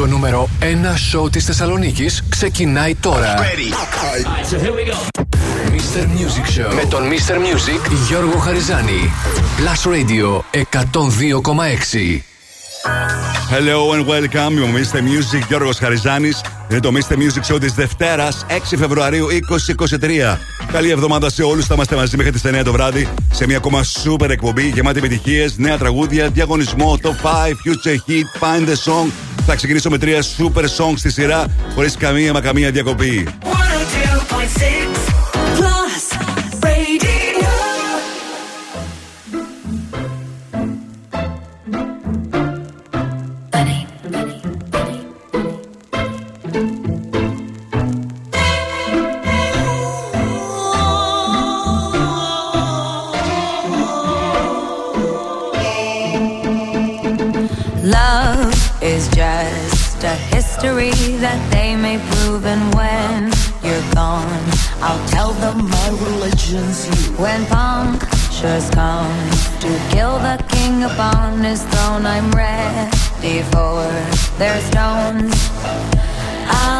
Το νούμερο 1 σοου της Θεσσαλονίκης ξεκινάει τώρα. Ready. so here we go. Mr. Music Show με τον Mr. Music Γιώργο Χαριζάνη. Plus Radio 102,6. Hello and welcome. Είμαι ο Mr. Music Γιώργος Χαριζάνης. Είναι το Mr. Music Show της Δευτέρας 6 Φεβρουαρίου 2023. Καλή εβδομάδα σε όλους. Θα είμαστε μαζί μέχρι τις 9 το βράδυ σε μια ακόμα super εκπομπή γεμάτη επιτυχίες, νέα τραγούδια, διαγωνισμό, top 5, future hit, find the song. Θα ξεκινήσω με τρία super songs στη σειρά χωρίς καμία μα καμία διακοπή. 102.6 punctures come. To kill the king upon his throne I'm ready for their stones. I'll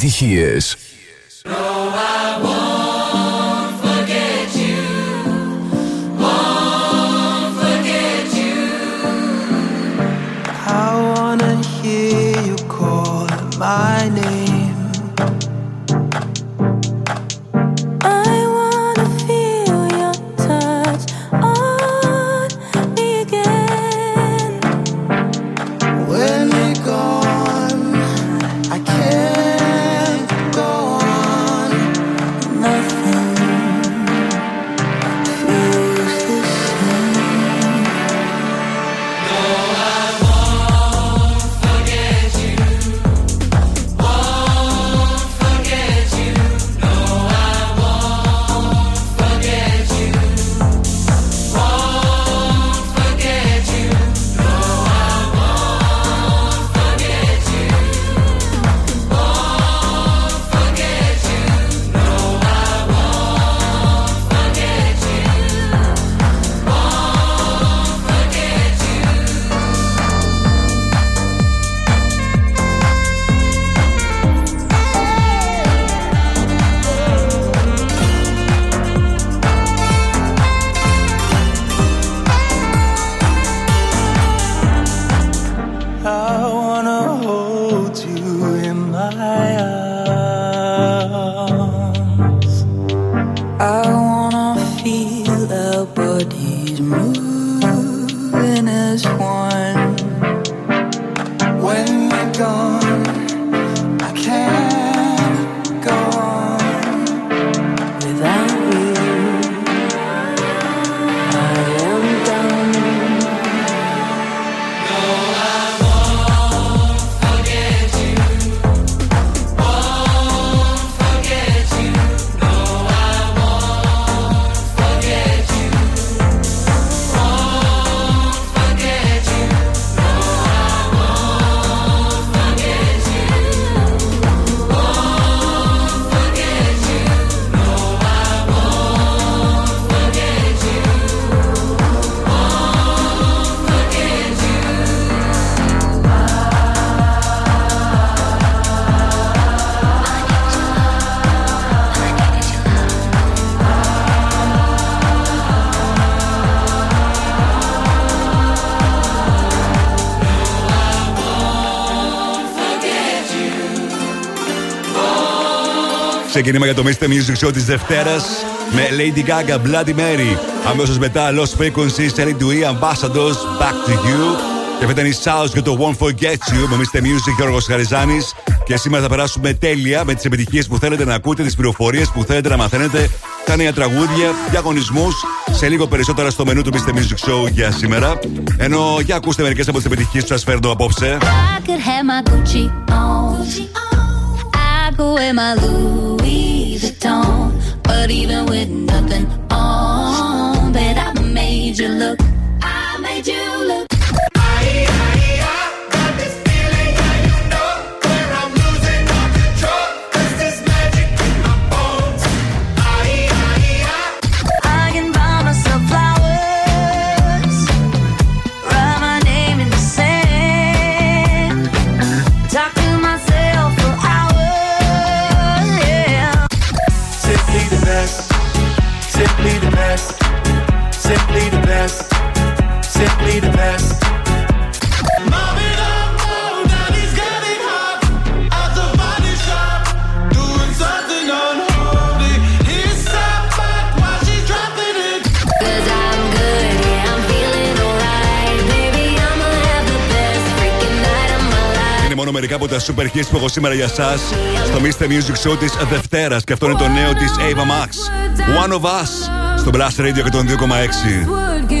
επιτυχίες. ξεκινήμα για το Mr. Music Show της Δευτέρας με Lady Gaga Bloody Mary. Αμέσως μετά Lost Frequency, Sally Dewey, Ambassadors, Back to You. Και μετά η South για το Won't Forget You με Mr. Music Γιώργο Χαριζάνης. Και σήμερα θα περάσουμε τέλεια με τις επιτυχίες που θέλετε να ακούτε, τις πληροφορίες που θέλετε να μαθαίνετε, τα νέα τραγούδια, διαγωνισμούς. Σε λίγο περισσότερα στο μενού του Mr. Music Show για σήμερα. Ενώ για ακούστε μερικές από τις επιτυχίες που σας φέρνω απόψε. I could have my Gucci on. I go in my Louis see the dawn. But even with nothing on, bet I made you look. I made you look. simply the best. μόνο μερικά από τα super hits που έχω σήμερα για εσά στο Mr. Music Show της Δευτέρας. Και αυτό είναι το νέο της Ava Max. One of Us στο Blast Radio 102,6.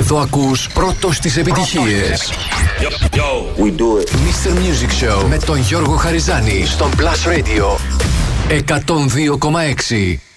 Εδώ ακούς πρώτος τις επιτυχίες. Yo, yo. We. Mr. Music Show με τον Γιώργο Χαριζάνη στον Plus Radio 102,6.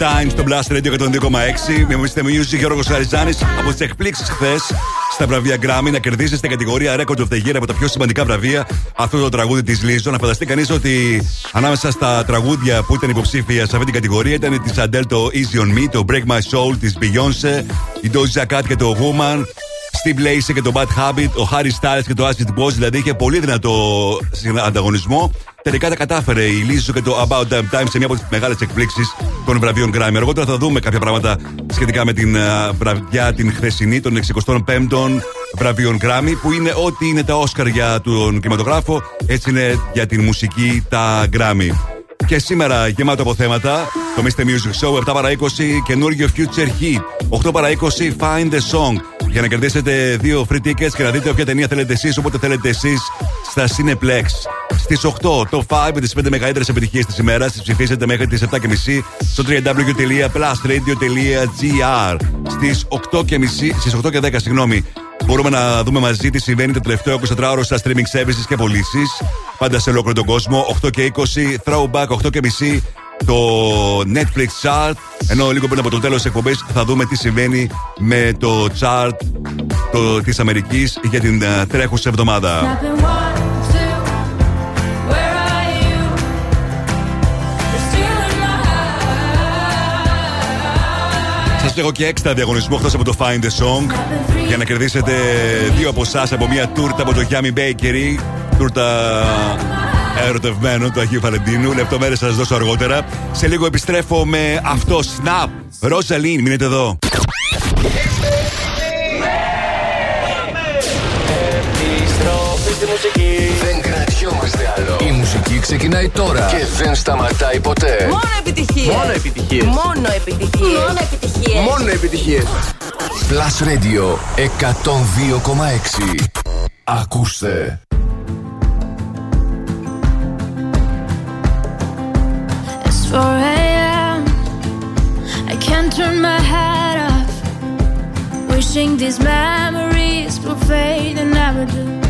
Time στο Blast Radio 102,6. Με Mr. Music Γιώργος Χαριζάνη από τις εκπλήξεις χθες στα βραβεία Grammy να κερδίσει στην κατηγορία Record of the Year από τα πιο σημαντικά βραβεία αυτό το τραγούδι της Λίζο. Να φανταστεί κανείς ότι ανάμεσα στα τραγούδια που ήταν υποψήφια σε αυτή την κατηγορία ήταν της Adele το Easy on Me, το Break My Soul της Beyoncé, η Doja Cat και το Woman, Steve Lacey και το Bad Habit, ο Harry Styles και το Acid Boss. Δηλαδή είχε πολύ δυνατό ανταγωνισμό. Τελικά τα κατάφερε η Λίζο και το About Damn Time σε μια από τις μεγάλες εκπλήξεις των βραβείων Grammy. Αργότερα θα δούμε κάποια πράγματα σχετικά με την uh, βραδιά την χθεσινή των 65ων βραβείων Grammy, που είναι ό,τι είναι τα Όσκαρ για τον κινηματογράφο, έτσι είναι για την μουσική τα Grammy. Και σήμερα γεμάτο από θέματα, το Mr. Music Show 7 παρα 20, καινούργιο Future Heat, 8 παρα 20, Find the Song, για να κερδίσετε δύο free tickets και να δείτε όποια ταινία θέλετε εσείς, όποτε θέλετε εσείς στα Cineplex. Στις 8, το 5 με τις 5 μεγαλύτερες επιτυχίες της ημέρας. Τις ψηφίσετε μέχρι τις 7.30 στο www.plusradio.gr. Στις 8 και, στις 8 και 10, συγγνώμη, μπορούμε να δούμε μαζί τι συμβαίνει το τελευταίο 24 ώρο στα streaming services και πωλήσεις. Πάντα σε ολόκληρο τον κόσμο. 8 και 20, throwback, 8 και μισή το Netflix chart. Ενώ λίγο πριν από το τέλος της εκπομπής θα δούμε τι συμβαίνει με το chart το, της Αμερικής για την uh, τρέχουσα εβδομάδα. Σα έχω και έξτρα διαγωνισμό χθε από το Find the Song για να κερδίσετε δύο από εσάς από μια τούρτα από το Yummy Bakery. Τούρτα ερωτευμένο του Αγίου Βαλεντίνου. Λεπτομέρειες θα σας δώσω αργότερα. Σε λίγο επιστρέφω με αυτό. Snap. Ροζαλίν, μείνετε εδώ. Δεν κρατιόμαστε άλλο. Η μουσική ξεκινάει τώρα και δεν σταματάει ποτέ. Μόνο επιτυχίες. Μόνο επιτυχίες. Μόνο επιτυχίες. Μόνο επιτυχίες. Μόνο επιτυχίες. Plus Radio 102,6. Ακούστε. It's 4 a.m. I can't turn my head off. Wishing these memories will fade and never do.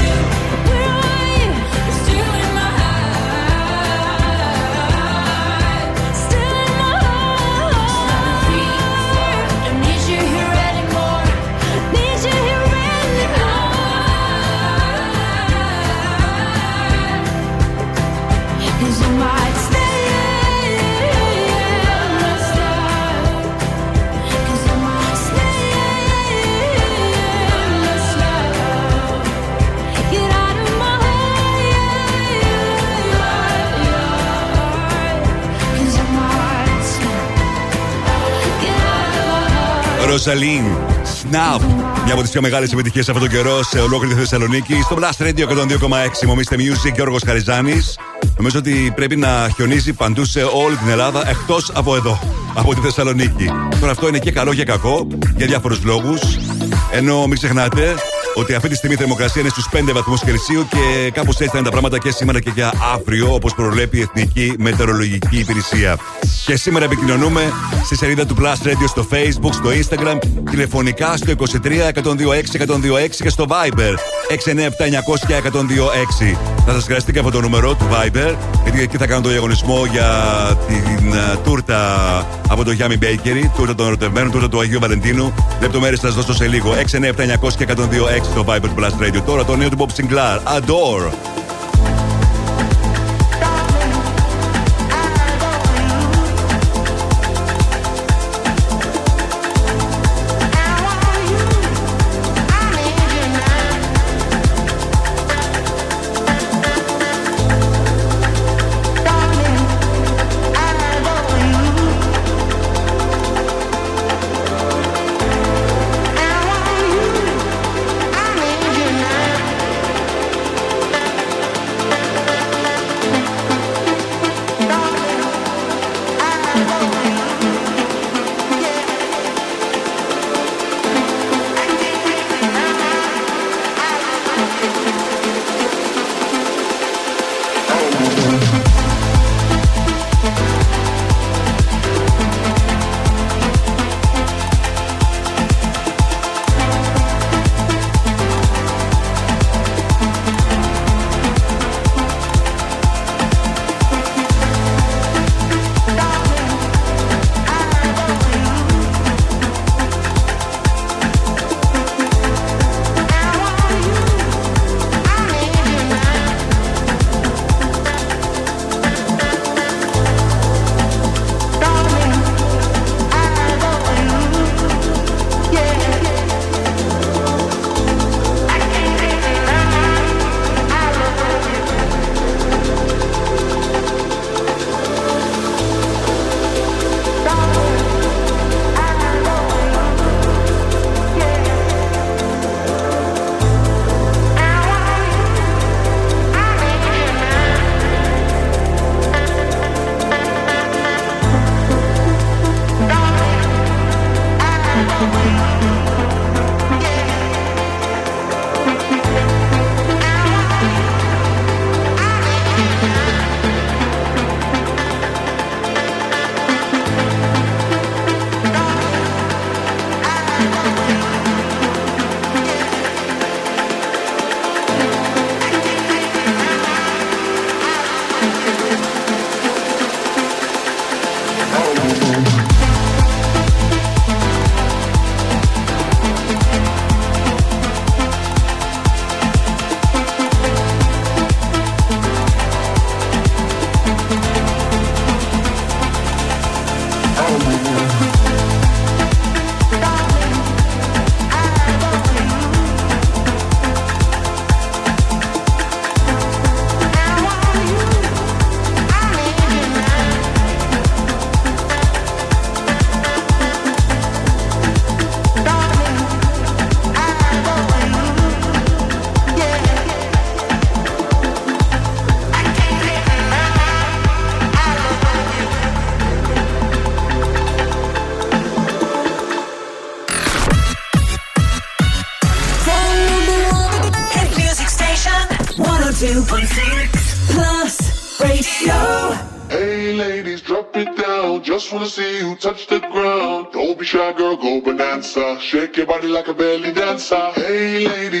Ροζαλίν, Snap. Μια από τις πιο μεγάλες επιτυχίες αυτόν τον καιρό σε ολόκληρη τη Θεσσαλονίκη. Στο Blast Radio 102,6 Μομίστε Music, Γιώργος Χαριζάνης. Νομίζω ότι πρέπει να χιονίζει παντού σε όλη την Ελλάδα εκτός από εδώ, από τη Θεσσαλονίκη. Τώρα αυτό είναι και καλό και κακό για διάφορους λόγους. Ενώ μην ξεχνάτε ότι αυτή τη στιγμή η θερμοκρασία είναι στους 5 βαθμούς Κελσίου και κάπως έτσι θα είναι τα πράγματα και σήμερα και για αύριο, όπως προβλέπει η Εθνική Μετεωρολογική Υπηρεσία. Και σήμερα επικοινωνούμε στη σελίδα του Plus Radio στο Facebook, στο Instagram, τηλεφωνικά στο 23 126 126 και στο Viber 697 900 1026. Θα σας χρειαστεί και από το νούμερο του Viber, γιατί εκεί θα κάνω το διαγωνισμό για την uh, τούρτα από το Γιάννη Bakery, τούρτα των ερωτευμένων, τούρτα του Αγίου Βαλεντίνου. Λεπτομέρειες θα σας δώσω σε λίγο. 697 900 1026 Survivor Blast Radio τώρα τον νέο του Bob Sinclair, Adore. like a belly dancer. Hey, lady.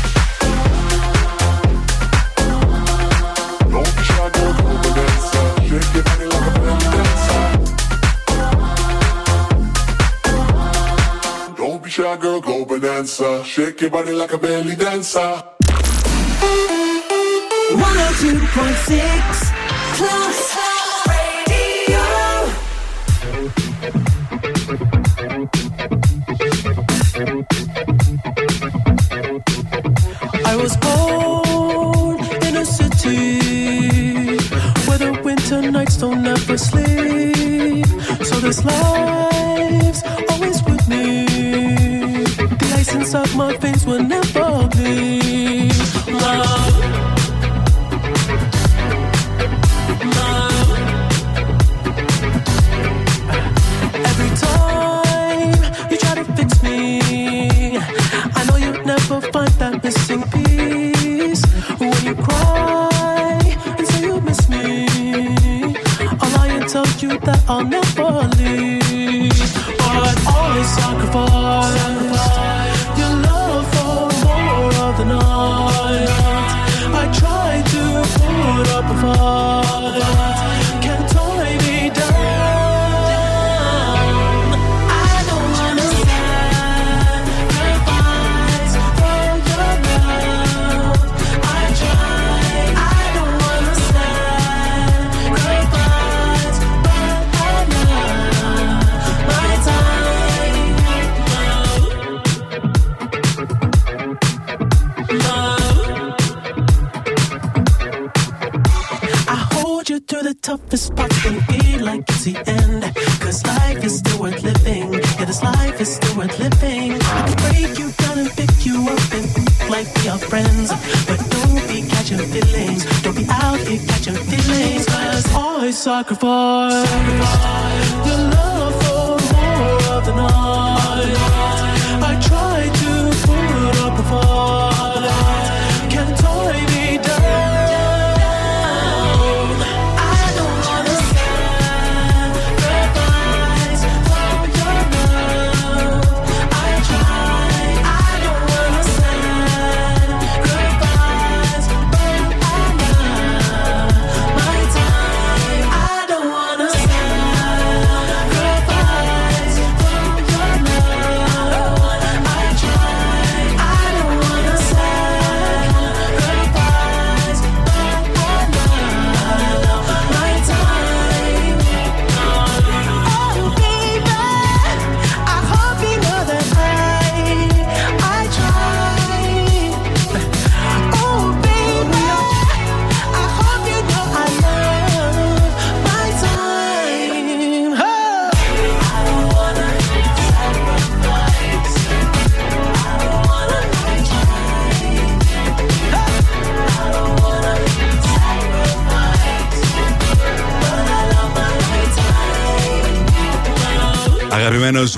shy girl, go bonanza. Shake your body like a belly dancer. 102.6 Class Radio. I was born in a city where the winter nights don't ever sleep. So this life. Inside my face will never be love. you try to fix me i know you never Find that missing piece when you cry and say you miss me. I'll lie tell you that I'll never leave, but always sacrifice. heart. the end. Cause life is still worth living. Yeah, this life is still worth living. I can break you down and pick you up and act like we are friends. But don't be catching feelings. Don't be out here catching feelings. Cause always sacrifice. sacrifice.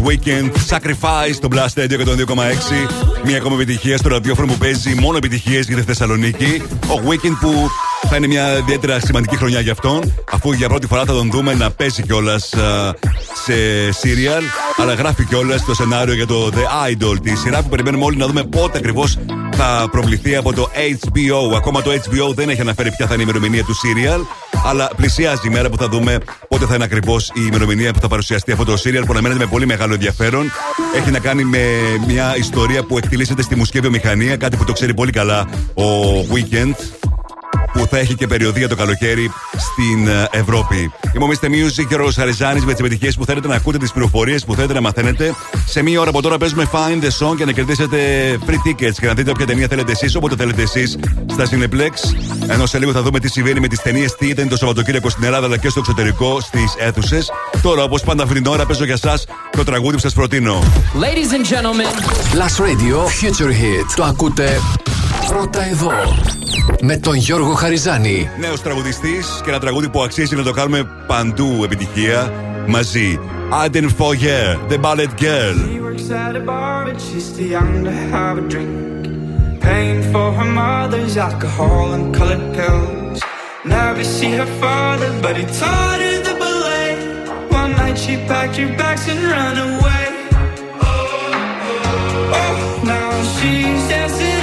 Weekend Sacrifice στο Blast Radio 102,6. Μια ακόμα επιτυχία στο ραδιόφωνο που παίζει μόνο επιτυχίες για τη Θεσσαλονίκη. Ο Weekend που θα είναι μια ιδιαίτερα σημαντική χρονιά για αυτόν, αφού για πρώτη φορά θα τον δούμε να παίζει κιόλας σε serial, αλλά γράφει κιόλας το σενάριο για το The Idol, τη σειρά που περιμένουμε όλοι να δούμε πότε ακριβώς θα προβληθεί από το HBO. Ακόμα το HBO δεν έχει αναφέρει ποια θα είναι η ημερομηνία του serial, αλλά πλησιάζει η μέρα που θα δούμε πότε θα είναι ακριβώς η ημερομηνία που θα παρουσιαστεί αυτό το serial που αναμένεται με πολύ μεγάλο ενδιαφέρον. Έχει να κάνει με μια ιστορία που εκτελήσεται στη μουσική βιομηχανία, κάτι που το ξέρει πολύ καλά ο Weekend που θα έχει και περιοδία το καλοκαίρι στην ε, Ευρώπη. Είμαι ο Mr. Music και ο Ροσαριζάνη με τις επιτυχίες που θέλετε να ακούτε, τις πληροφορίες που θέλετε να μαθαίνετε. Σε μία ώρα από τώρα παίζουμε Find the Song για να κερδίσετε free tickets και να δείτε όποια ταινία θέλετε εσείς, όποτε θέλετε εσείς στα Cineplex. Ενώ σε λίγο θα δούμε τι συμβαίνει με τις ταινίες, τι ήταν το Σαββατοκύριακο στην Ελλάδα αλλά και στο εξωτερικό στις αίθουσες. Τώρα, όπως πάντα αυτήν την ώρα, παίζω για εσά το τραγούδι που σας προτείνω. Ladies and gentlemen, Last Radio Future Hit. Το ακούτε πρώτα εδώ. Με τον Γιώργο Χαριζάνη. Νέος τραγουδιστής και ένα τραγούδι που αξίζει να το κάνουμε παντού επιτυχία μαζί. I didn't forget the ballet girl. She works at a bar, but she's too young to have a drink. Paying for her mother's alcohol and colored pills. Never see her father, but he taught her the ballet. One night she packed her bags and ran away. Oh, oh, oh. now she's dancing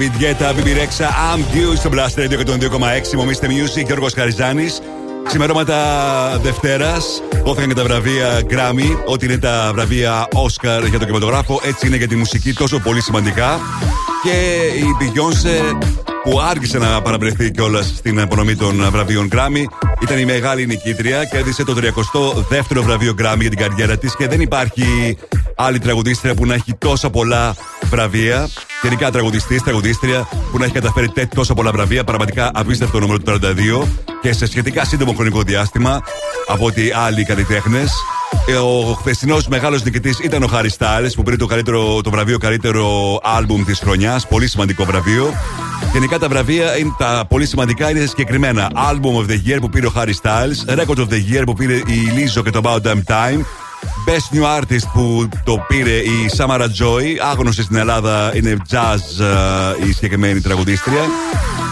David Guetta, BB Rexa, I'm Due στο Blast Radio 102,6. Μομίστε Music, Γιώργος Χαριζάνης. Ξημερώματα Δευτέρας δόθηκαν και τα βραβεία Grammy. Ό,τι είναι τα βραβεία Oscar για το κινηματογράφο, έτσι είναι για τη μουσική τόσο πολύ σημαντικά. Και η Beyoncé που άργησε να παραβρεθεί κιόλας στην απονομή των βραβείων Grammy. Ήταν η μεγάλη νικήτρια και έδισε το 32ο βραβείο Grammy για την καριέρα της και δεν υπάρχει άλλη τραγουδίστρια που να έχει τόσα πολλά βραβεία. Γενικά τραγουδιστής, τραγουδίστρια που να έχει καταφέρει τόσα πολλά βραβεία. Πραγματικά απίστευτο νούμερο του 42 και σε σχετικά σύντομο χρονικό διάστημα από ότι άλλοι καλλιτέχνες. Ε, ο χθεσινός μεγάλος νικητής ήταν ο Χάρι Στάλε που πήρε το, καλύτερο, το βραβείο καλύτερο άλμπουμ της χρονιάς. Πολύ σημαντικό βραβείο. Γενικά τα βραβεία είναι τα πολύ σημαντικά είναι συγκεκριμένα. Album of the Year που πήρε ο Harry Styles, Record of the Year που πήρε η Lizzo και το About Damn Time, Best New Artist που το πήρε η Samara Joy, άγνωστη στην Ελλάδα είναι jazz uh, η συγκεκριμένη τραγουδίστρια.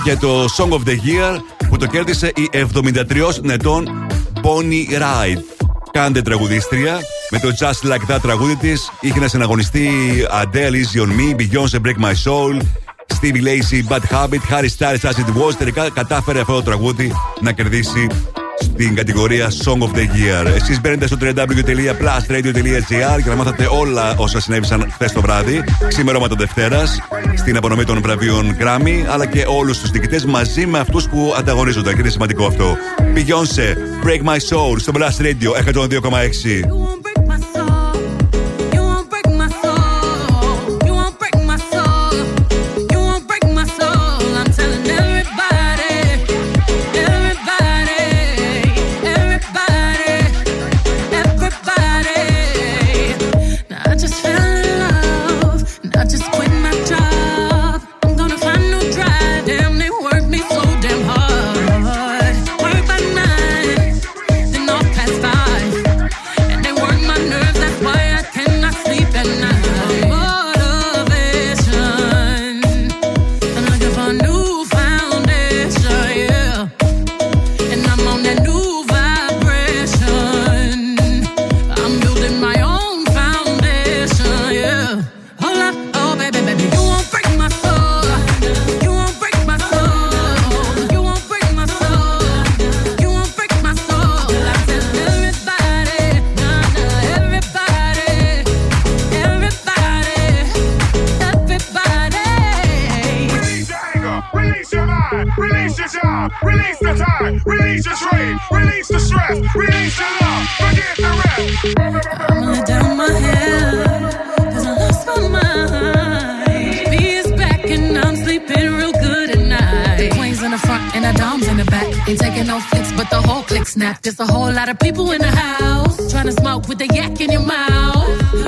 Και το Song of the Year που το κέρδισε η 73 ετών Bonnie Ride. Κάντε τραγουδίστρια με το Just Like That τραγούδι της. Είχε να συναγωνιστεί Adele Easy on Me, Beyoncé Break My Soul, Stevie Lacey Bad Habit, Harry Styles As It Was. Τελικά κατάφερε αυτό το τραγούδι να κερδίσει στην κατηγορία Song of the Year. Εσείς μπαίνετε στο www.plusradio.gr για να μάθετε όλα όσα συνέβησαν χθες το βράδυ, ξημερώματα Δευτέρας, στην απονομή των βραβείων Grammy, αλλά και όλους τους νικητέ μαζί με αυτούς που ανταγωνίζονται. Και είναι σημαντικό αυτό. Beyoncé, Break My Soul στο Blast Radio 102,6. Rest. I'ma let down my head, cause I lost my mind. B back and I'm sleeping real good at night. The queen's in the front and the dom's in the back. Ain't taking no flicks, but the whole click snap. There's a whole lot of people in the house trying to smoke with the yak in your mouth.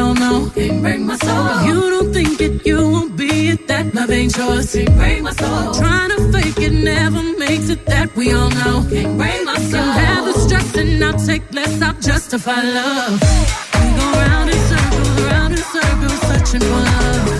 It. That we all know. Can't break my soul. You don't think it, you won't be it. That love ain't yours. Can't break my soul. Trying to fake it never makes it. That we all know. Can't break my soul. Can have the stress and I'll take less. I'll justify love. We go round in circles, round in circles, searching for love.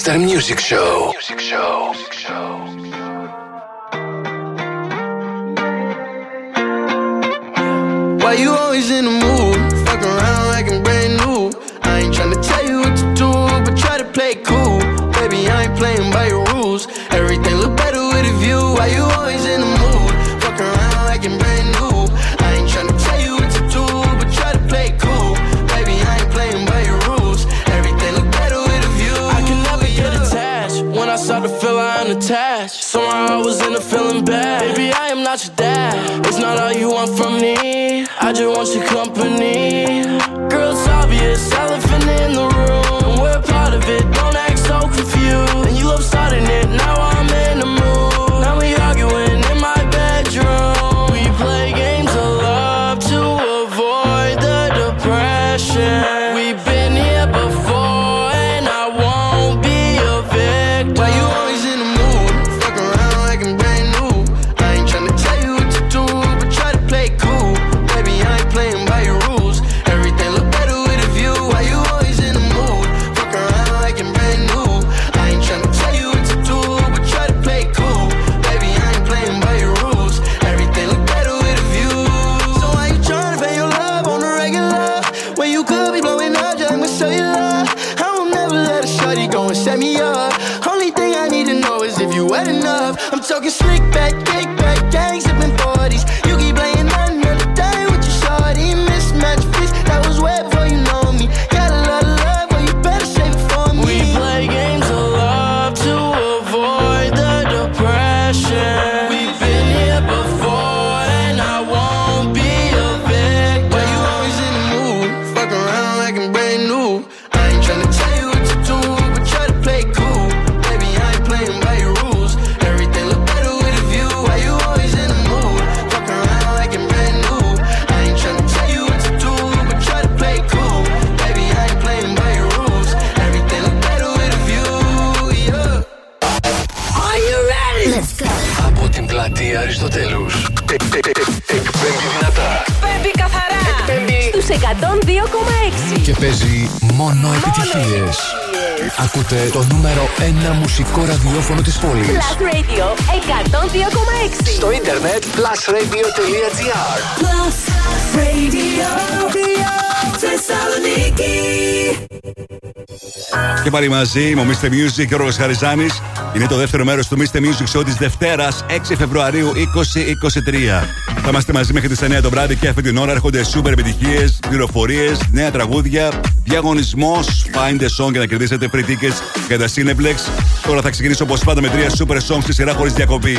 Mr. Music Show. not your dad. It's not all you want from me. I just want your company. Και πάλι μαζί μου, Mr. Music και ο Ρόγος Χαριζάνης. Είναι το δεύτερο μέρος του Mr. Music Show της Δευτέρας 6 Φεβρουαρίου 2023. Θα είμαστε μαζί μέχρι τις 9 το βράδυ και αυτή την ώρα έρχονται σούπερ επιτυχίες, πληροφορίες, νέα τραγούδια, διαγωνισμός, find a song για να κερδίσετε free tickets για τα Cineplex. Τώρα θα ξεκινήσω όπως πάντα με τρία super songs στη σειρά χωρίς διακοπή.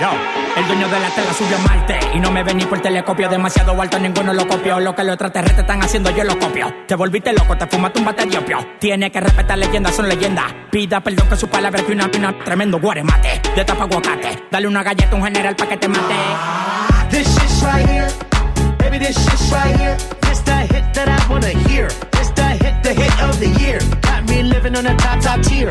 Yo, el dueño de la tela subió a Marte y no me ven ni por telescopio. Demasiado alto, ninguno lo copió. Lo que los extraterrestres están haciendo, yo lo copio. Te volviste loco, te fumaste un bate de opio. Tiene que respetar leyendas, son leyendas. Pida perdón que su palabra que una pina, tremendo guaremate. De tapa aguacate. Dale una galleta a un general pa' que te mate. This shit's right here. Baby, this shit's right here. This the hit that I wanna hear. This the hit, the hit of the year. Got me living on a top, top tier.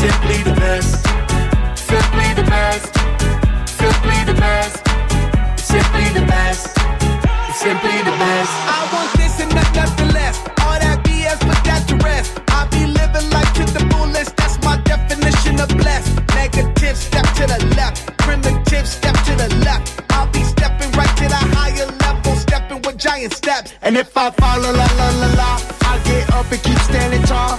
Simply the best. Simply the best. Simply the best. Simply the best. Simply the best. I want this and not nothing less. All that BS, put that to rest. I be living life to the fullest. That's my definition of blessed. Negative, step to the left. Primitive, step to the left. I'll be stepping right to the higher level, stepping with giant steps. And if I fall, la la la la, I get up and keep standing tall.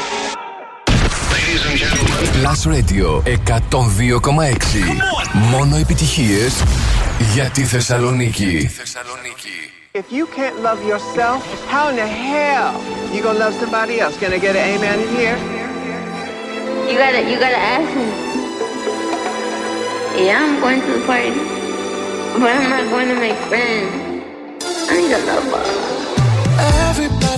Plus Radio 102,6. Μόνο επιτυχίες για τη Θεσσαλονίκη. If you can't love yourself, how in the hell you gonna love somebody else? Can I get an amen in here? You gotta, you gotta ask him. Yeah, I'm going to the party, but I'm not going to make friends. I need a lover.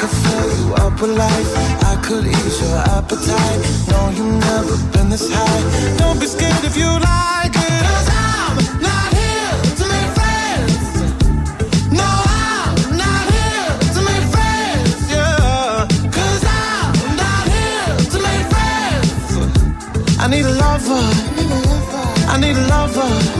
could fill you up with life. I could ease your appetite. No, you've never been this high. Don't be scared if you like it. 'Cause I'm not here to make friends. No, I'm not here to make friends. I'm not here to make friends. I need a lover. I need a lover.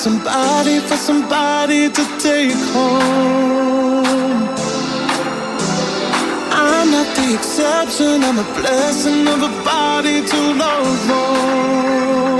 somebody, for somebody to take home. The exception, I'm a blessing of a body to love on.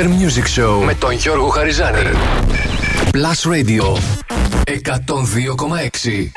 Mr. Music Show με τον Γιώργο Χαριζάνη. Plus Radio 102,6.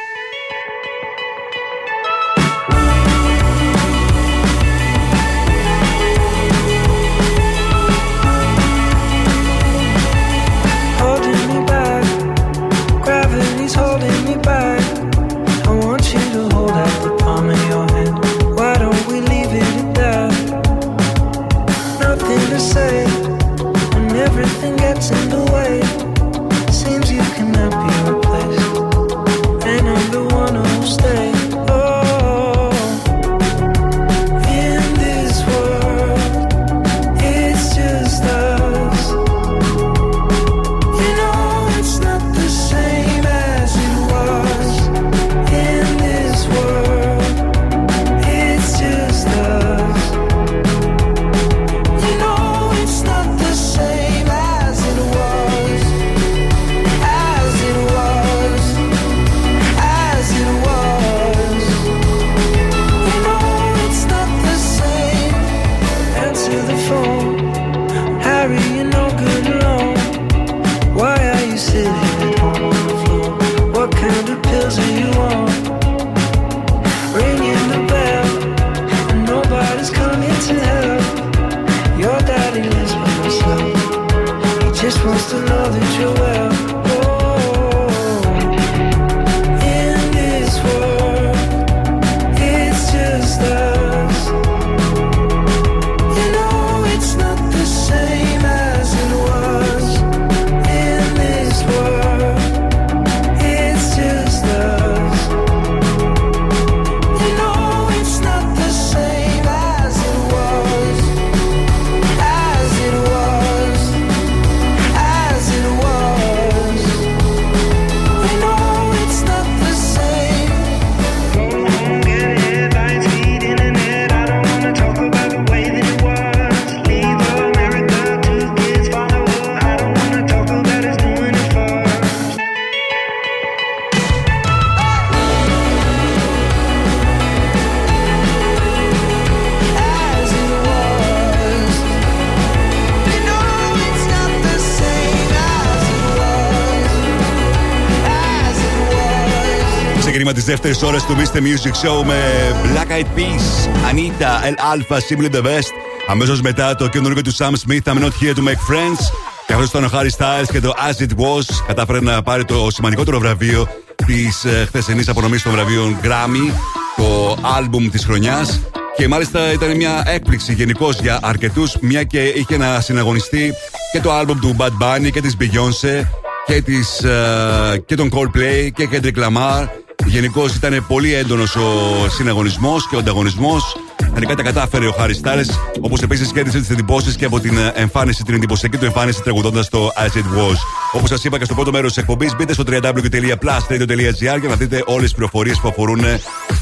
Δεύτερη ώρα του Mr. Music Show με Black Eyed Peas, Anita, El Alpha, Simply the Best. Αμέσως μετά το καινούργιο του Sam Smith, I'm not here to make friends. Και αυτό ήταν ο Harry Styles και το As It Was. Κατάφερε να πάρει το σημαντικότερο βραβείο της ε, χθεσινής απονομής των βραβείων Grammy, το album της χρονιάς. Και μάλιστα ήταν μια έκπληξη γενικώς για αρκετούς, μια και είχε να συναγωνιστεί και το album του Bad Bunny και της Beyoncé και, της, ε, και τον Coldplay και Kendrick Lamar. Γενικώς ήταν πολύ έντονος ο συναγωνισμός και ο ανταγωνισμός. Τελικά τα κατάφερε ο Χάρι Στάλε, όπως επίσης κέρδισε τις εντυπώσεις και από την ε, εμφάνιση, την εντυπωσιακή του εμφάνιση τραγουδώντας το As It Was. Όπως σας είπα και στο πρώτο μέρος της εκπομπής, μπείτε στο www.plusradio.gr για να δείτε όλες τις πληροφορίες που αφορούν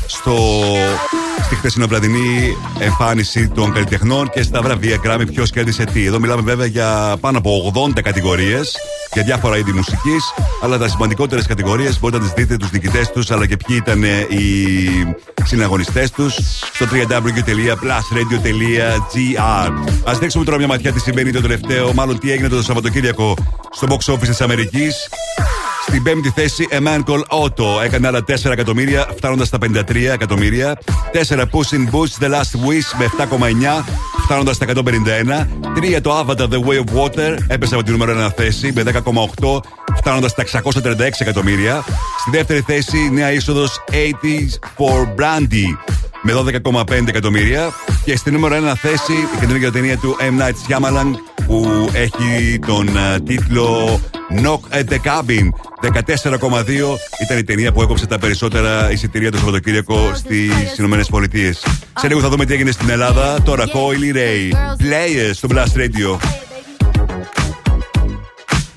στο, στη χθεσινοβραδινή εμφάνιση των καλλιτεχνών και στα βραβεία Grammy ποιος κέρδισε τι. Εδώ μιλάμε βέβαια για πάνω από 80 κατηγορίες για διάφορα είδη μουσικής, αλλά τα σημαντικότερες κατηγορίες μπορείτε να τις δείτε τους νικητές τους αλλά και ποιοι ήταν οι συναγωνιστές τους στο www.plusradio.gr. Α δείξουμε τώρα μια ματιά τι συμβαίνει το τελευταίο, μάλλον τι έγινε το Σαββατοκύριακο στο box office της Αμερικής. Στην πέμπτη θέση, A Man Called Otto έκανε άλλα 4 εκατομμύρια, φτάνοντας στα 53 εκατομμύρια. 4 Puss in Boots, The Last Wish με 7,9, φτάνοντας στα 151. 3 το Avatar The Way of Water, έπεσε από την νούμερο 1 θέση με 10,8, φτάνοντας στα 636 εκατομμύρια. Στη δεύτερη θέση, νέα είσοδος 80s for Brandy με 12,5 εκατομμύρια. Και στη νούμερο 1 θέση η καινούργια ταινία του M. Night Shyamalan που έχει τον ε, τίτλο Knock at the Cabin. 14,2 ήταν η ταινία που έκοψε τα περισσότερα εισιτήρια το Σαββατοκύριακο στις Ηνωμένες Πολιτείες. Σε λίγο θα δούμε τι έγινε στην Ελλάδα. Τώρα Coily Ray. Players στο Blast Radio.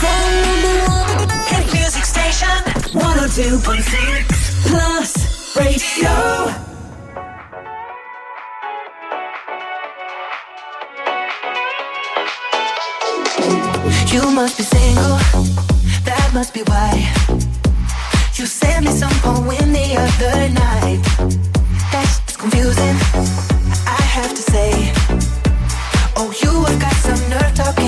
Hit music station 102.6 Plus Radio. You must be single, that must be why. You sent me some poem the other night. That's confusing, I have to say. Oh, you have got some nerve talking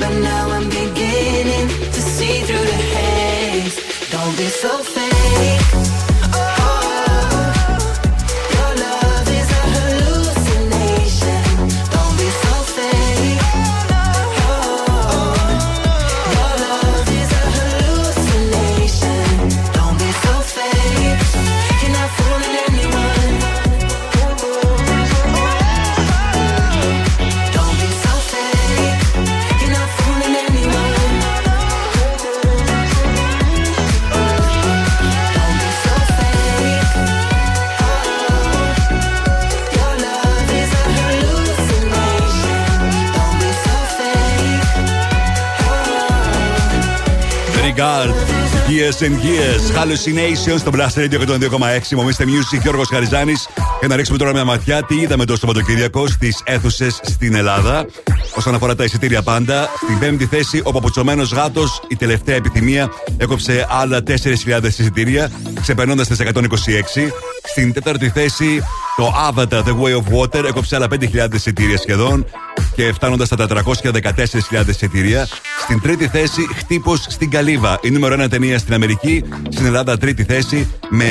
But now I'm beginning to see through the Years and years. Hallucinations στο Blast Radio 102,6. Μομίστε Music, Γιώργος Χαριζάνης. Και να ρίξουμε τώρα μια ματιά τι είδαμε το Σαββατοκύριακο στις αίθουσες στην Ελλάδα. Όσον αφορά τα εισιτήρια πάντα, στην πέμπτη θέση ο παπουτσωμένος γάτος, η τελευταία επιθυμία, έκοψε άλλα 4.000 εισιτήρια, ξεπερνώντας τις 126. Στην τέταρτη θέση το Avatar The Way of Water έκοψε άλλα 5.000 εισιτήρια σχεδόν και φτάνοντας στα 414.000 εισιτήρια. Στην τρίτη θέση, Χτύπος στην Καλύβα. Η νούμερο 1 ταινία στην Αμερική. Στην Ελλάδα, τρίτη θέση με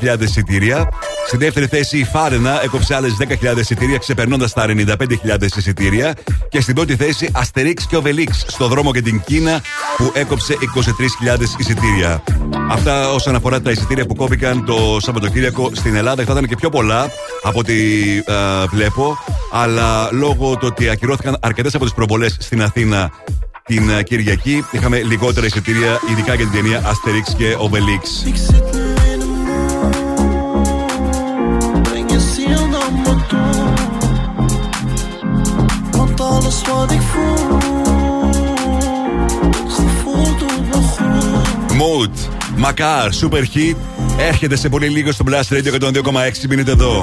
6.500 εισιτήρια. Στη δεύτερη θέση, η Φάρενα έκοψε άλλες 10.000 εισιτήρια, ξεπερνώντας τα 95.000 εισιτήρια. Και στην πρώτη θέση, Αστερίξ και Οβελίξ στο δρόμο και την Κίνα, που έκοψε 23.000 εισιτήρια. Αυτά όσον αφορά τα εισιτήρια που κόπηκαν το Σαββατοκύριακο στην Ελλάδα. Θα ήταν και πιο πολλά από ό,τι ε, βλέπω. Αλλά λόγω του ότι ακυρώθηκαν αρκετές από τις προβολές στην Αθήνα την ε, Κυριακή, είχαμε λιγότερα εισιτήρια, ειδικά για την ταινία Asterix και Obelix. Breng je ziel naar me toe. Want alles wat ik voel, het gevoel doet me goed. Mood, Μακάρ, Super Hit. Έρχεται σε πολύ λίγο στο Blast Radio 102,6. Μείνετε εδώ.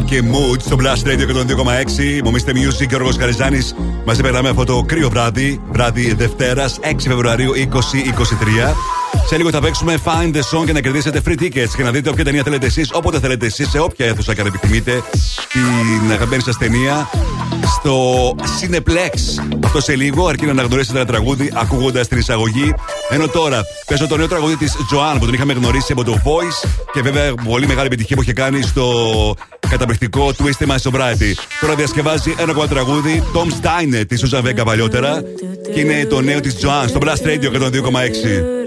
Vibe και Mood στο Blast Radio 102,6. Μου Mr. Music και ο Ρογο Καριζάνης. Μαζί περνάμε αυτό το κρύο βράδυ, βράδυ Δευτέρας 6 Φεβρουαρίου 2023. Σε λίγο θα παίξουμε Find the Song και να κερδίσετε free tickets και να δείτε όποια ταινία θέλετε εσείς, όποτε θέλετε εσείς, σε όποια αίθουσα και αν επιθυμείτε, την αγαπημένη σας ταινία στο Cineplex. Αυτό σε λίγο, αρκεί να αναγνωρίσετε ένα τραγούδι ακούγοντας την εισαγωγή. Ενώ τώρα παίζω το νέο τραγούδι της Joan που τον είχαμε γνωρίσει από το Voice και βέβαια πολύ μεγάλη επιτυχία που είχε κάνει στο καταπληκτικό Twisted My Sobriety. Τώρα διασκευάζει ένα ακόμα τραγούδι, Tom Steiner τη οζαβέκα παλιότερα. Και είναι το νέο της Joan στο Blast Radio 102,6.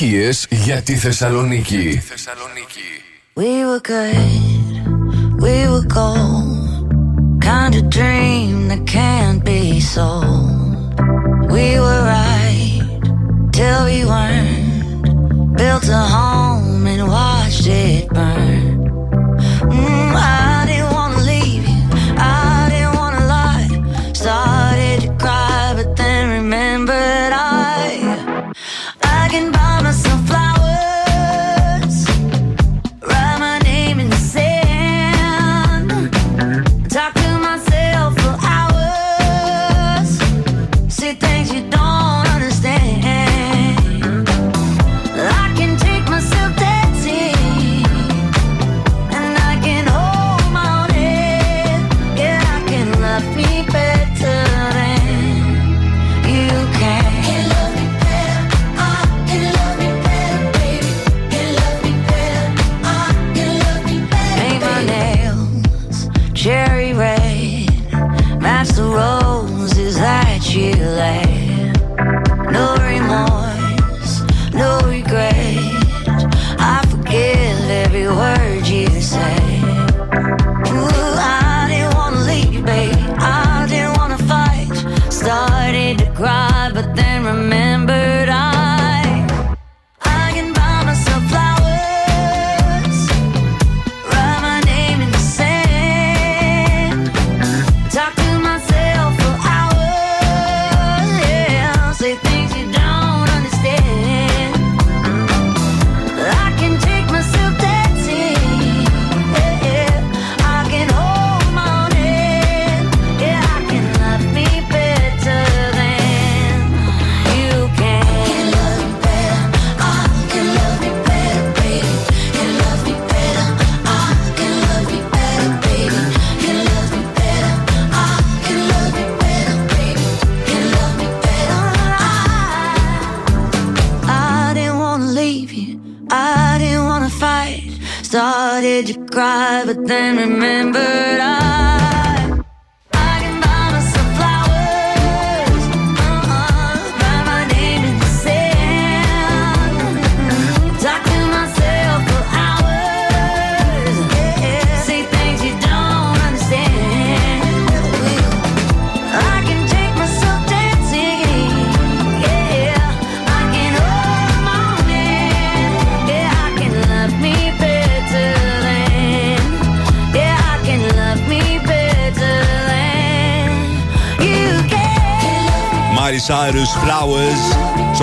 επιτυχίες για τη Θεσσαλονίκη. We were good, we were gold Kind of dream that can't be sold. We were right, till we weren't Built a home.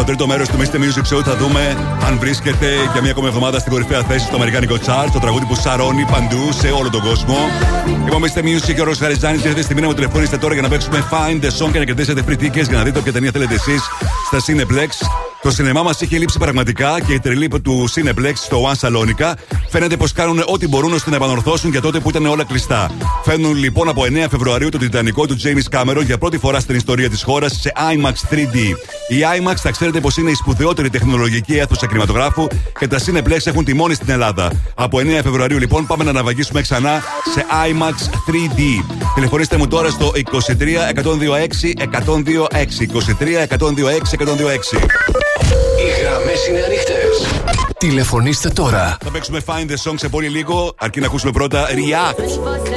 τρίτο μέρος του Mr. Music Show θα δούμε αν βρίσκεται για μία ακόμη εβδομάδα στην κορυφαία θέση στο Αμερικάνικο Chart. Το τραγούδι που σαρώνει παντού σε όλο τον κόσμο. Λοιπόν, Mr. Music και ο Ρος Χαριζάνη, ήρθε στη μήνα μου τηλεφώνησε τώρα για να παίξουμε Find the Song και να κερδίσετε free tickets για να δείτε ποια ταινία θέλετε εσείς στα Cineplex. Το σινεμά μας είχε λείψει πραγματικά και η τρελή του Cineplex στο One Salonica φαίνεται πως κάνουν ό,τι μπορούν ώστε να επανορθώσουν για τότε που ήταν όλα κλειστά. Φαίνουν λοιπόν από 9 Φεβρουαρίου το Τιτανικό του James Cameron για πρώτη φορά στην ιστορία της χώρας σε IMAX 3D. Η IMAX θα ξέρετε πως είναι η σπουδαιότερη τεχνολογική αίθουσα κινηματογράφου και τα Cineplex έχουν τη μόνη στην Ελλάδα. Από 9 Φεβρουαρίου λοιπόν πάμε να αναβαγίσουμε ξανά σε IMAX 3D. Τηλεφωνήστε μου τώρα στο 23 126 126 23 126 126. Οι γραμμές είναι ανοιχτές. Τηλεφωνήστε τώρα. Θα παίξουμε Find the Song σε πολύ λίγο. Αρκεί να ακούσουμε πρώτα React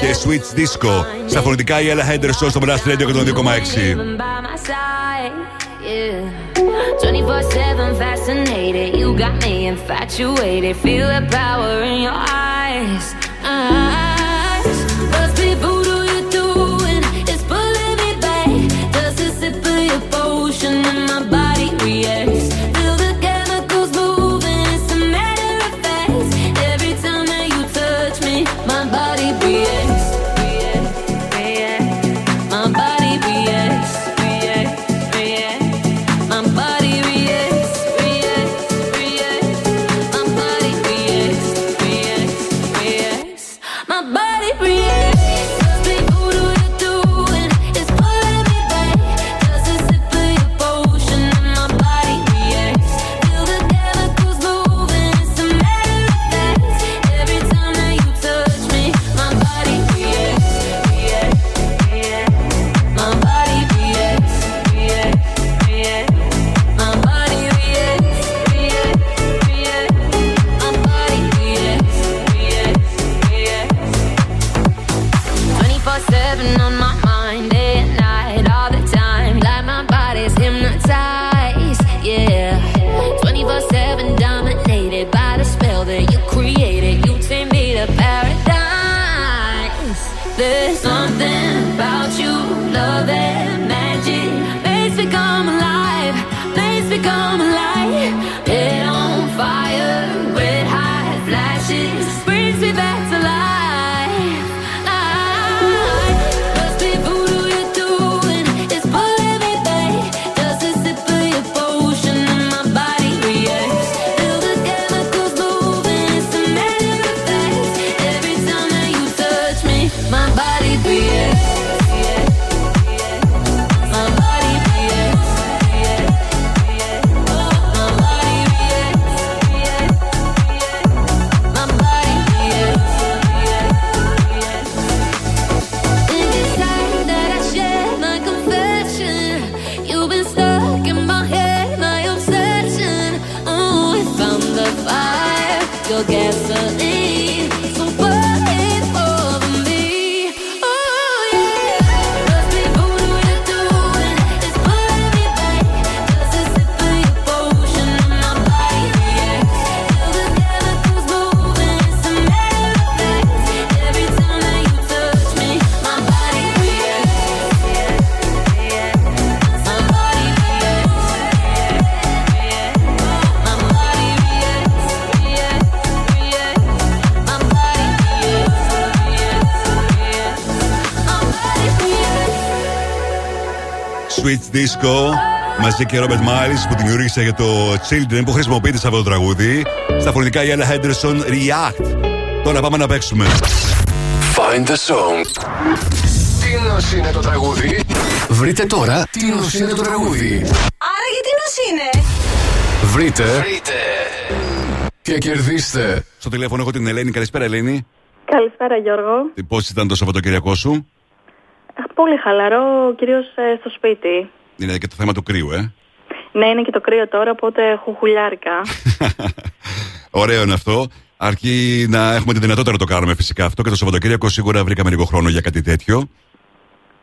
και Switch Disco. Στα φωνητικά η Ella Henderson στο Blast Radio 102,6. Got me infatuated. Feel the power in your eyes. eyes. Disco μαζί και Robert Miles που δημιούργησε για το Children που χρησιμοποιείται σε αυτό το τραγούδι. Στα φωνητικά η Ella Henderson React. Τώρα πάμε να παίξουμε. Find the song. Τι νοσ είναι το τραγούδι. Βρείτε τώρα τι νοσ είναι το τραγούδι. Άρα γιατί νος είναι; Βρείτε. Και κερδίστε. Στο τηλέφωνο έχω την Ελένη. Καλησπέρα, Ελένη. Καλησπέρα Γιώργο. Πώς ήταν το Σαββατοκύριακό σου, Ε, Πολύ χαλαρό, κυρίως ε, στο σπίτι. Είναι και το θέμα του κρύου, ε. Ναι, είναι και το κρύο τώρα, οπότε χουχουλιάρικα. Ωραίο είναι αυτό. Αρκεί να έχουμε τη δυνατότητα να το κάνουμε φυσικά αυτό και το Σαββατοκύριακο σίγουρα βρήκαμε λίγο χρόνο για κάτι τέτοιο.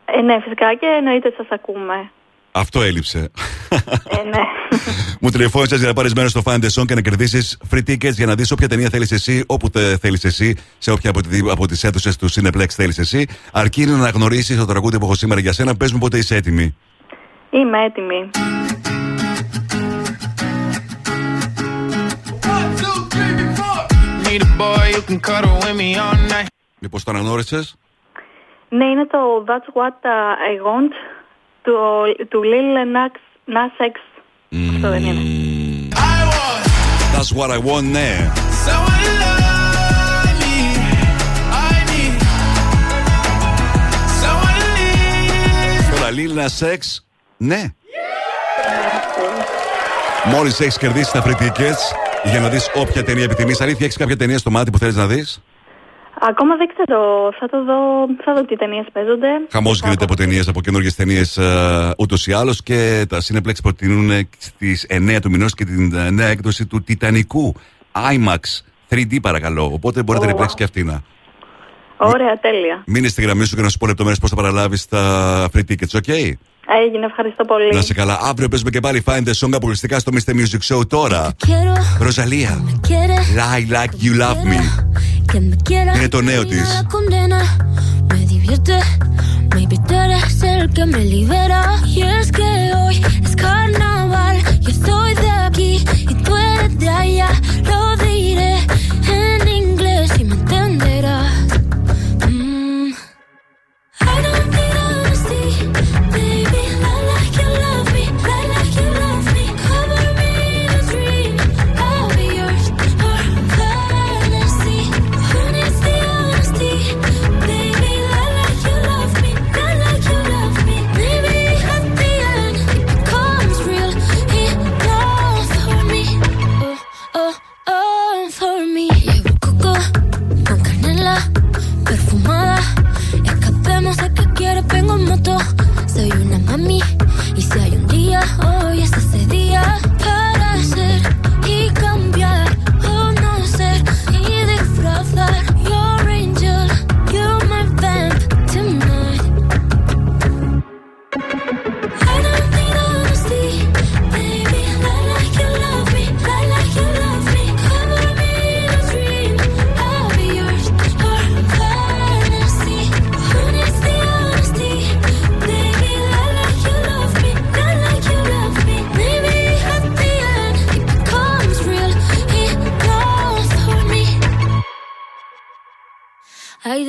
ε, ναι, φυσικά και εννοείται σας ακούμε. Αυτό έλειψε. Ε, ναι. Μου τηλεφώνησες για να πάρεις μέρος στο Find the Song και να κερδίσεις free tickets για να δεις όποια ταινία θέλεις εσύ, όπου θέλεις εσύ, σε όποια από, τη, από τις αίθουσες του Cineplex θέλεις εσύ. Αρκεί να γνωρίσει το τραγούδι που έχω σήμερα για σένα. Πες μου πότε είσαι έτοιμη. Είμαι έτοιμη. Need a boy who can cuddle with me all night. Μήπω το αναγνώρισε. Ναι, είναι το That's What uh, I Want του, του Lil Nas, Nas X. Αυτό δεν είναι. That's what I want, ναι. Someone love me. I need someone to leave. Τώρα Λίλνα Σεξ, ναι. Μόλις έχεις κερδίσει τα free tickets για να δεις όποια ταινία επιθυμείς. Αλήθεια, έχεις κάποια ταινία στο μάτι που θέλεις να δεις; Ακόμα δεν ξέρω. Θα το δω, θα δω τι ταινίες παίζονται. Χαμός γίνεται από ταινίες, από καινούργιες ταινίες ούτως ή άλλως και τα Cineplex προτείνουν στις 9 του μηνός και την ε, νέα έκδοση του Τιτανικού. IMAX 3D παρακαλώ. Οπότε μπορείτε να Ω. επιλέξετε και αυτήν. Ωραία, τέλεια. Μείνε στη γραμμή σου και να σου πω λεπτομέρειες πώς θα παραλάβεις τα free tickets, ok? Έγινε, ευχαριστώ πολύ. Να σε καλά. Αύριο παίζουμε και πάλι Find the Song αποκλειστικά στο Mr. Music Show τώρα. Quiero, Ροζαλία. quiere Lie like you love me. que me quiera. Είναι το νέο y τη. no la condena. Me divierte, maybe tú eres el que me libera. Y es que hoy es carnaval. Yo soy de aquí y tú eres de allá. Lo diré Soy una mami.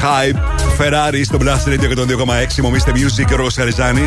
Hype. Ferrari στο Blast Radio 102,6. Μομίστε Music και ο Ρόγο Χαριζάνη.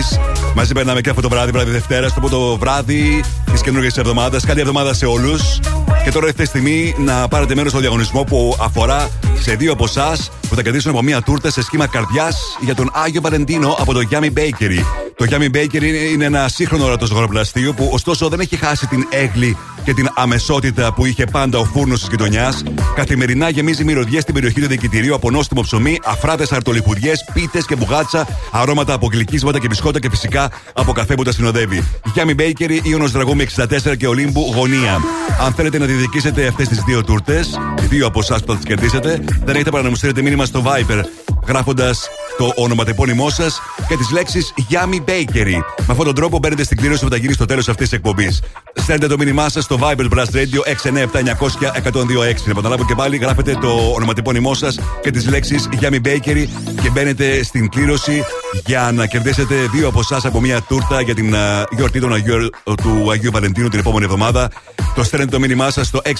Μαζί περνάμε και αυτό το βράδυ, βράδυ Δευτέρας, στο πρώτο βράδυ της καινούργιας εβδομάδας. Καλή εβδομάδα σε όλους. Και τώρα ήρθε η στιγμή να πάρετε μέρος στο διαγωνισμό που αφορά σε δύο από εσάς που θα κερδίσουν από μία τούρτα σε σχήμα καρδιάς για τον Άγιο Βαλεντίνο από το Yummy Bakery. Το Yummy Bakery είναι ένα σύγχρονο ορατός γοροπλαστείο που ωστόσο δεν έχει χάσει την έγκλη και την αμεσότητα που είχε πάντα ο φούρνος της γειτονιάς. Καθημερινά γεμίζει μυρωδιές στην περιοχή του διοικητηρίου από νόστιμο ψωμί, αφράτες αρτολιχουδιέ, πίτες και μπουγάτσα, αρώματα από γλυκίσματα και μπισκότα και φυσικά από καφέ που τα συνοδεύει. Yummy Bakery, Ιωνος Δραγούμη 64 και Ολύμπου Γωνία. Αν θέλετε να διεκδικήσετε αυτές τις δύο τούρτες, δύο από εσάς που θα τις κερδίσετε, δεν έχετε παρά να μου στείλετε μήνυμα στο Viper γράφοντας το ονοματεπώνυμό σας και τις λέξεις Yummy Bakery. Με αυτόν τον τρόπο μπαίνετε στην κλήρωση που θα γίνει στο τέλος αυτής της εκπομπής. Στέλνετε το μήνυμά σας στο Viber Blast Radio 697-900-1026. Να επαναλάβω και πάλι, γράφετε το ονοματεπώνυμό σας και τις λέξεις Yummy Bakery και μπαίνετε στην κλήρωση για να κερδίσετε δύο από εσάς από μια τούρτα για την α, γιορτή των Αγίου, του Αγίου Βαλεντίνου την επόμενη εβδομάδα. Το στέλνετε το μήνυμά σας στο 697-900-1026.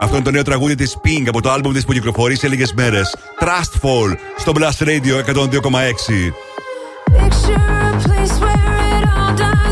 Αυτό είναι το νέο τραγούδι της Pink από το άλμπουμ της που κυκλοφορεί σε λίγες μέρες. Trust Fall στο Blast Radio 102,6. Picture a place where it all doesn't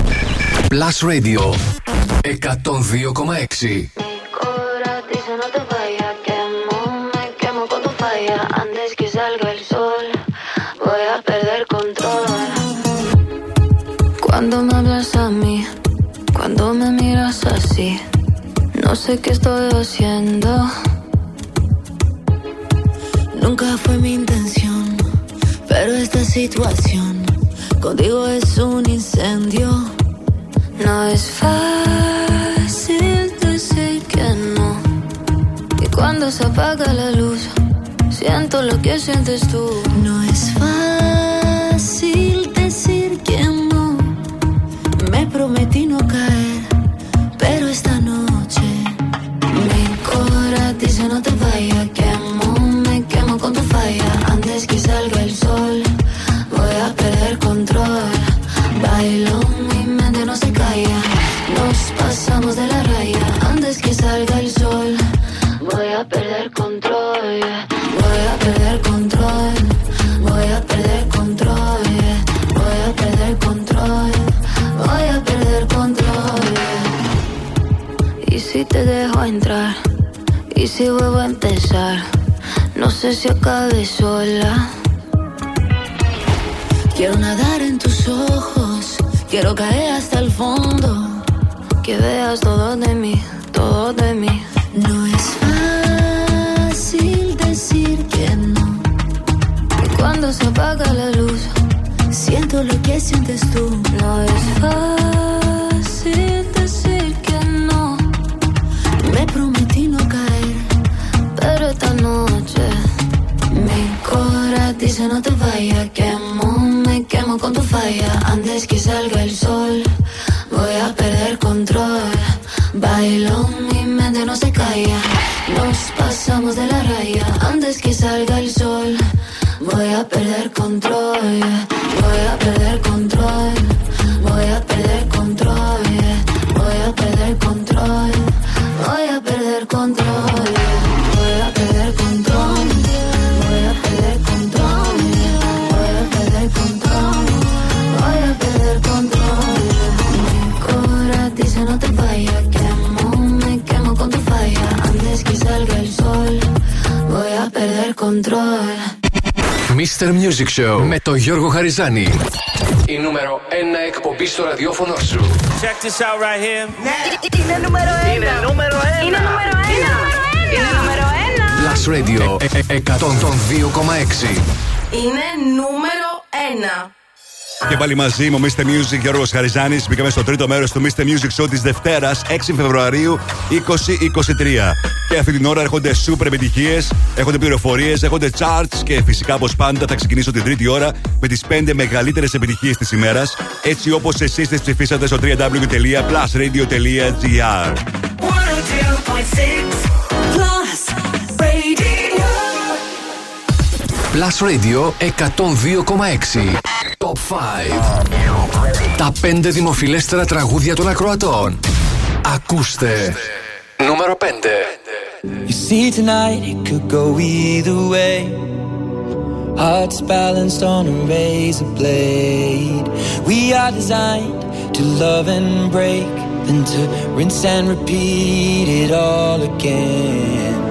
Plus Radio 102,6 Cuando me hablas a mí, cuando me miras así, no sé qué estoy haciendo. Nunca fue mi intención, pero esta situación contigo es un incendio. No es fácil decir que no. Y cuando se apaga la luz, siento lo que sientes tú. Sola. Quiero nadar en tus ojos, quiero caer hasta el fondo, que veas todo de mí, Music Show με τον Γιώργο Χαριζάνη. Η νούμερο 1 εκπομπή στο ραδιόφωνο σου. Check this out right here. Είναι νούμερο ένα. Είναι νούμερο ένα. Είναι νούμερο ένα. Είναι νούμερο ένα. Plus Radio ε- ε- 102,6. Είναι νούμερο ένα. Και πάλι μαζί μου, Mr. Music Γιώργος Χαριζάνης. Μπήκαμε στο τρίτο μέρος του Mr. Music Show της Δευτέρας, 6 Φεβρουαρίου 2023. Και αυτή την ώρα έρχονται super επιτυχίες, έρχονται πληροφορίες, έρχονται charts και φυσικά όπως πάντα θα ξεκινήσω την τρίτη ώρα με τις 5 μεγαλύτερες επιτυχίες της ημέρας, έτσι όπως εσείς τις ψηφίσατε στο www.plusradio.gr. 102.6 Plus Radio. Plus Radio 102,6. Top 5. Τα 5 δημοφιλέστερα τραγούδια των ακροατών. Ακούστε. Νούμερο 5. You see, tonight it could go either way. Hearts balanced on a razor blade. We are designed to love and break, then to rinse and repeat it all again.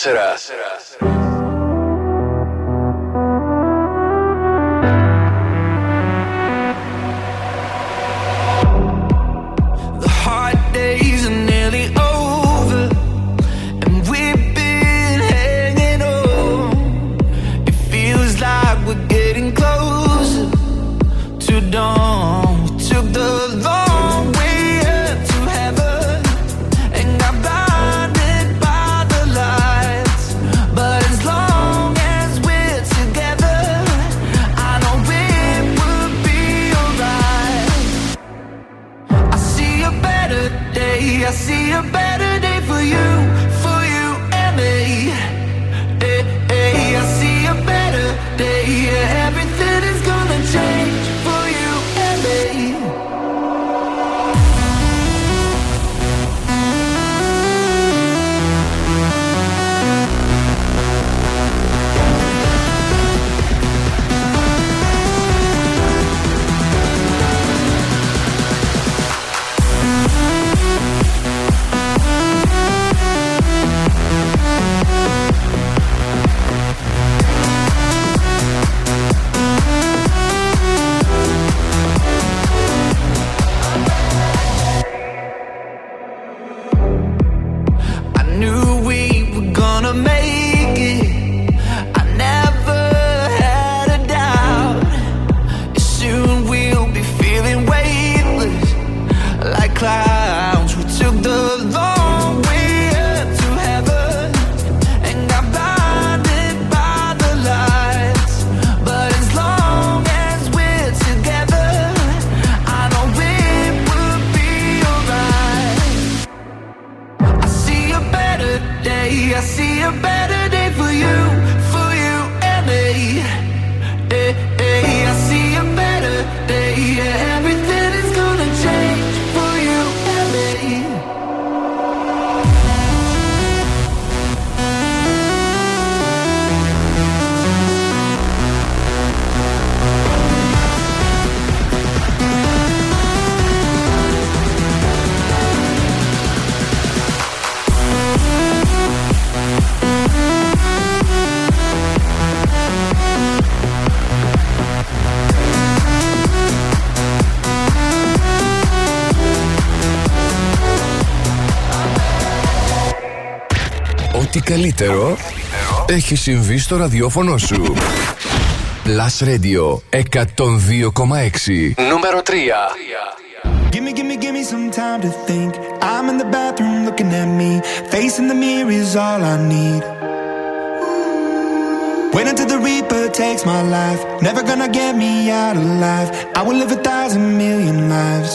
será έχει συμβεί στο ραδιόφωνο σου. Plus Radio 102,6 Νούμερο 3 Give me, give me, give me some time to think. I'm in the bathroom looking at me. Facing the mirror is all I need. Wait until the Reaper takes my life. Never gonna get me out alive. I will live a thousand million lives.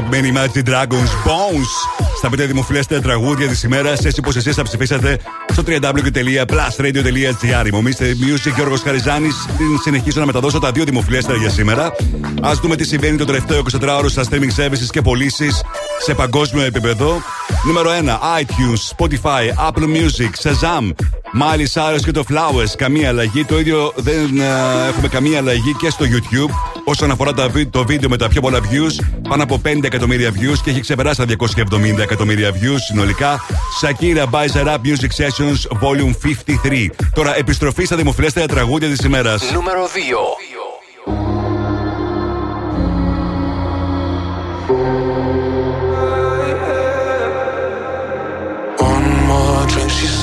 Αγαπημένοι Imagine Dragons Bones στα πέντε δημοφιλέστερα τραγούδια της ημέρας. Έτσι πω εσείς θα ψηφίσατε στο www.plusradio.gr. Μομίστε Music Γιώργος Χαριζάνης. Συνεχίζω να μεταδώσω τα δύο δημοφιλέστερα για σήμερα. Α δούμε τι συμβαίνει το τελευταίο 24ωρο στα streaming services και πωλήσεις σε παγκόσμιο επίπεδο. Νούμερο 1. iTunes, Spotify, Apple Music, Shazam, Miley Cyrus και το Flowers. Καμία αλλαγή. Το ίδιο δεν ε, έχουμε καμία αλλαγή και στο YouTube. Όσον αφορά τα, βι- το βίντεο με τα πιο πολλά views, πάνω από 5 εκατομμύρια views και έχει ξεπεράσει τα 270 εκατομμύρια views συνολικά. Shakira Buys a Rap Music Sessions Volume 53. Τώρα επιστροφή στα δημοφιλέστερα τραγούδια της ημέρας. Νούμερο 2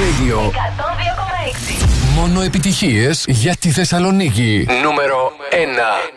Radio. 102,6. Μόνο επιτυχίες για τη Θεσσαλονίκη. Νούμερο 1.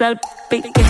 al big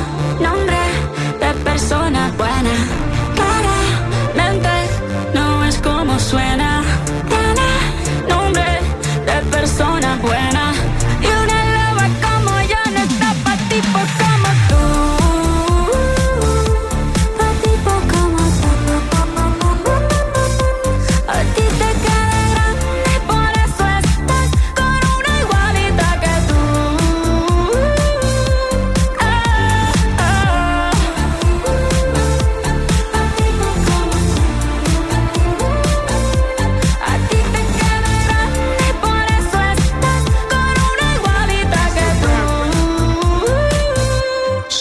persona buena. Claramente no es como suena.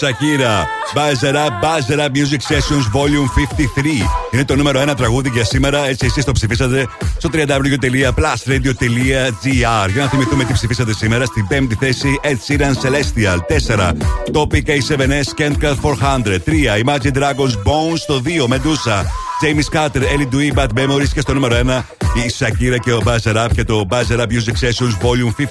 Σακύρα, Μπάζερα, Μπάζερα Music Sessions Volume 53. Είναι το νούμερο 1 τραγούδι για σήμερα. Έτσι, εσείς το ψηφίσατε στο www.plusradio.gr. Για να θυμηθούμε τι ψηφίσατε σήμερα. Στην πέμπτη θέση Ed Sheeran Celestial. 4. Topic A7S Kent Cut 400. 3. Imagine Dragons Bones. Στο 2. Medusa. James Carter, Ellie Dewey, Bad Memories και στο νούμερο 1 η Σακύρα και ο Buzzer Up και το Buzzer Up Music Sessions Volume 53.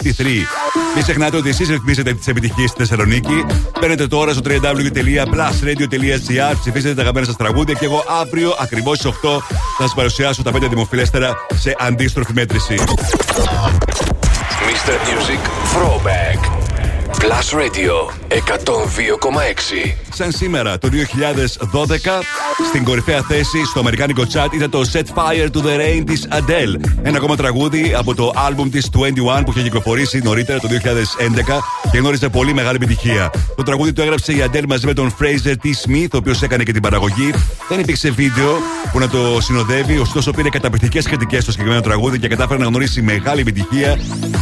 Μην ξεχνάτε ότι εσείς ρυθμίσετε τις επιτυχίες στη Θεσσαλονίκη. Μπαίνετε τώρα στο www.plusradio.gr, ψηφίσετε τα αγαπημένα σας τραγούδια και εγώ αύριο ακριβώς στις 8 θα σας παρουσιάσω τα 5 δημοφιλέστερα σε αντίστροφη μέτρηση. Mr. Music Throwback. Plus Radio 102,6. Σαν σήμερα το 2012, στην κορυφαία θέση στο αμερικάνικο chat ήταν το Set Fire to the Rain της Adele. Ένα ακόμα τραγούδι από το άλμπουμ της 21 που είχε κυκλοφορήσει νωρίτερα το 2011 και γνώριζε πολύ μεγάλη επιτυχία. Το τραγούδι το έγραψε η Adele μαζί με τον Fraser T. Smith, ο οποίος έκανε και την παραγωγή. Δεν υπήρξε βίντεο που να το συνοδεύει, ωστόσο πήρε καταπληκτικές κριτικές στο συγκεκριμένο τραγούδι και κατάφερε να γνωρίσει μεγάλη επιτυχία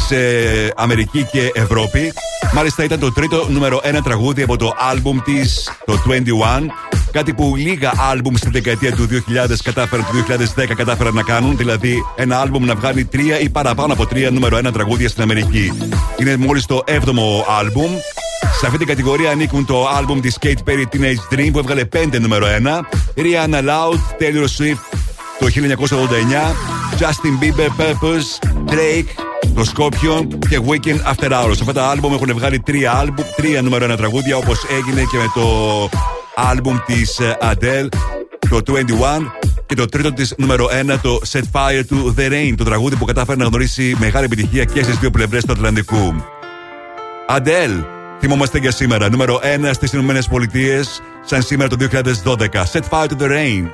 σε Αμερική και Ευρώπη. Μάλιστα ήταν το τρίτο νούμερο ένα τραγούδι από το άλμπουμ της, το 21. Κάτι που λίγα άλμπουμ στη δεκαετία του 2000 κατάφεραν το 2010 κατάφεραν να κάνουν, δηλαδή ένα άλμπουμ να βγάλει τρία ή παραπάνω από τρία νούμερο ένα τραγούδια στην Αμερική. Είναι μόλις το 7ο άλμπουμ. Σε αυτή την κατηγορία ανήκουν το άλμπουμ της Kate Perry Teenage Dream που έβγαλε 5 νούμερο 1, Rihanna Loud, Taylor Swift το 1989, Justin Bieber, Purpose, Drake, το Scorpion και Weekend After Hours. Αυτά τα άλμπουμ έχουν βγάλει τρία, άλμπουμ, τρία νούμερο 1 τραγούδια όπως έγινε και με το άλμπουμ της ε, Adele, το 21 και το τρίτο της νούμερο 1 το Set Fire to The Rain, το τραγούδι που κατάφερε να γνωρίσει μεγάλη επιτυχία και στις δύο πλευρές του Ατλαντικού. Adele, θυμόμαστε για σήμερα, νούμερο 1 στις Ηνωμένες Πολιτείες, σαν σήμερα το 2012. Set Fire to The Rain.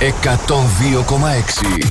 102,6.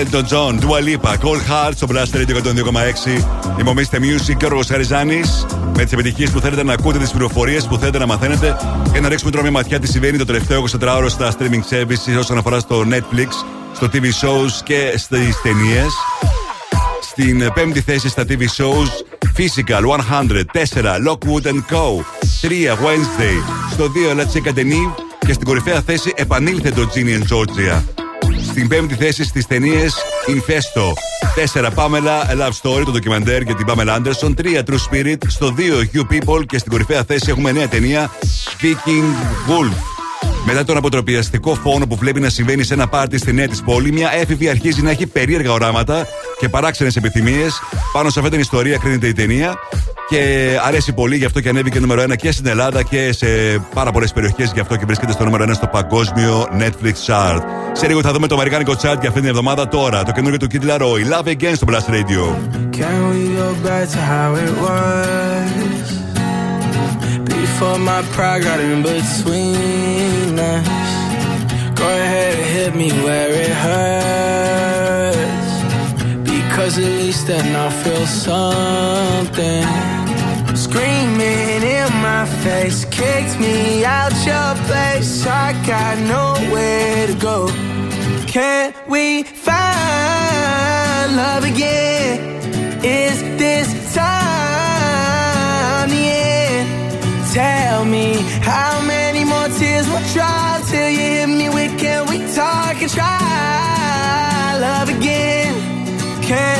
Elton John, Dua Lipa, Cold Heart στο Blast Radio 102,6. Είμαι ο Mr. Music και ο Ρογο Χαριζάνη. Με τις επιτυχίες που θέλετε να ακούτε, τις πληροφορίες που θέλετε να μαθαίνετε και να ρίξουμε τώρα μια ματιά τι συμβαίνει το τελευταίο 24ωρο στα streaming services όσον αφορά στο Netflix, στο TV shows και στις ταινίες. Στην πέμπτη θέση στα TV shows Physical 100, 4 Lockwood Co. 3 Wednesday. Στο 2 La Chica Denis και στην κορυφαία θέση επανήλθε το Ginny and Georgia. Στην πέμπτη θέση στις ταινίες Infesto. 4 Pamela, A Love Story, το ντοκιμαντέρ για την Pamela Anderson. 3 True Spirit. Στο 2 You People και στην κορυφαία θέση έχουμε νέα ταινία Viking Wolf. Μετά τον αποτροπιαστικό φόνο που βλέπει να συμβαίνει σε ένα πάρτι στη νέα της πόλη, μια έφηβη αρχίζει να έχει περίεργα οράματα και παράξενες επιθυμίες. Πάνω σε αυτή την ιστορία κρίνεται η ταινία και αρέσει πολύ, γι' αυτό και ανέβηκε νούμερο 1 και στην Ελλάδα και σε πάρα πολλές περιοχές. Γι' αυτό και βρίσκεται στο νούμερο 1 στο παγκόσμιο Netflix chart. Σε λίγο θα δούμε το αμερικάνικο chart για αυτή την εβδομάδα τώρα. Το καινούργιο του Kid Laroi, Love Again στο Blast Radio. Can we go back to how it was? Before my pride got in between us. Go ahead and hit me where it hurts. Because at least then I'll feel something. Screaming in my face, kicked me out your place. I got nowhere to go. Can we find love again? Is this time the end? Tell me how many more tears will dry till you hit me with can we talk and try love again? Can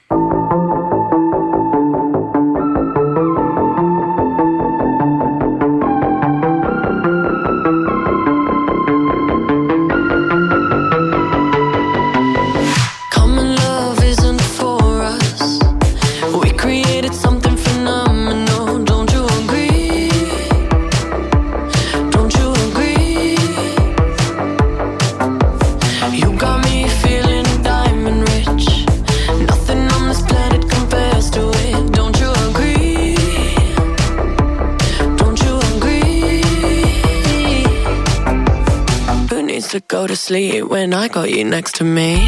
I got you next to me.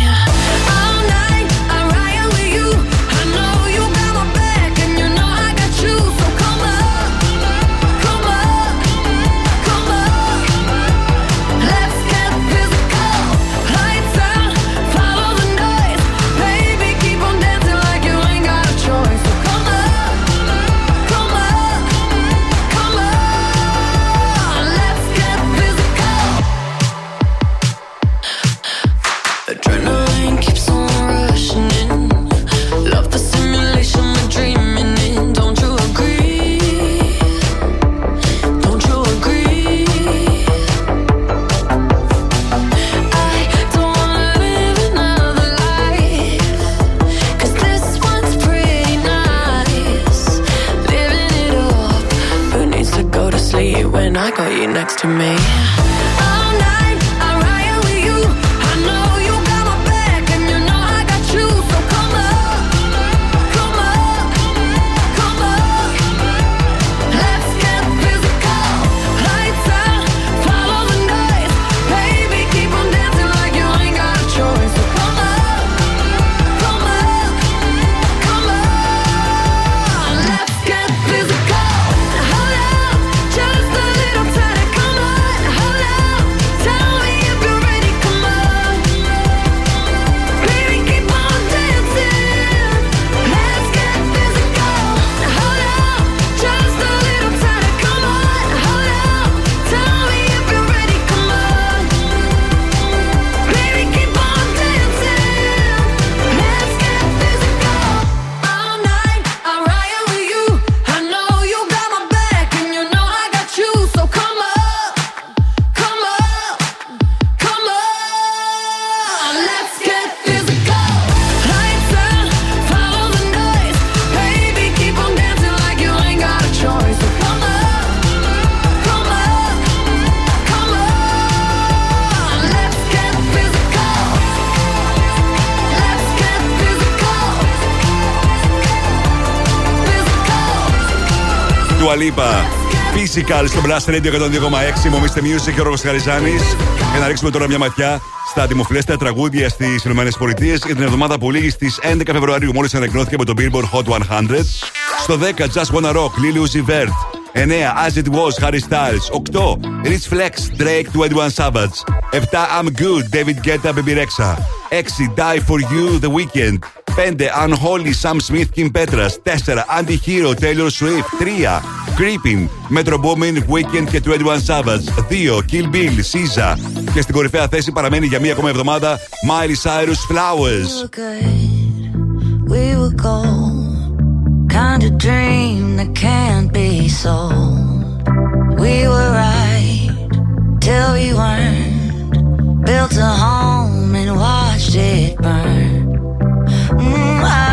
Musical στο Blast Radio 102,6. Μομίστε Music και ο Ρόγο Χαριζάνη. Για να ρίξουμε τώρα μια ματιά στα δημοφιλέστερα τραγούδια στι ΗΠΑ για την εβδομάδα που λύγει στι 11 Φεβρουαρίου, μόλι ανακοινώθηκε από το Billboard Hot 100. Στο 10 Just Wanna Rock, Lil Uzi Vert. 9. As It Was, Harry Styles. 8. Rich Flex, Drake, 21 Savage. 7. I'm Good, David Guetta, Baby Rexha. 6. Die For You, The Weeknd. 5. Unholy, Sam Smith, Kim Petras. 4. Anti-Hero, Taylor Swift. 3. Creeping, Metro Boomin, Weekend και 21 Savage. 2. Kill Bill, SZA Και στην κορυφαία θέση παραμένει για μία ακόμα εβδομάδα Miley Cyrus Flowers. We were gold, kind of dream that can't be sold. We were right till we weren't. Built a home and watched it burn. Mm, I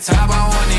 the top, I want it.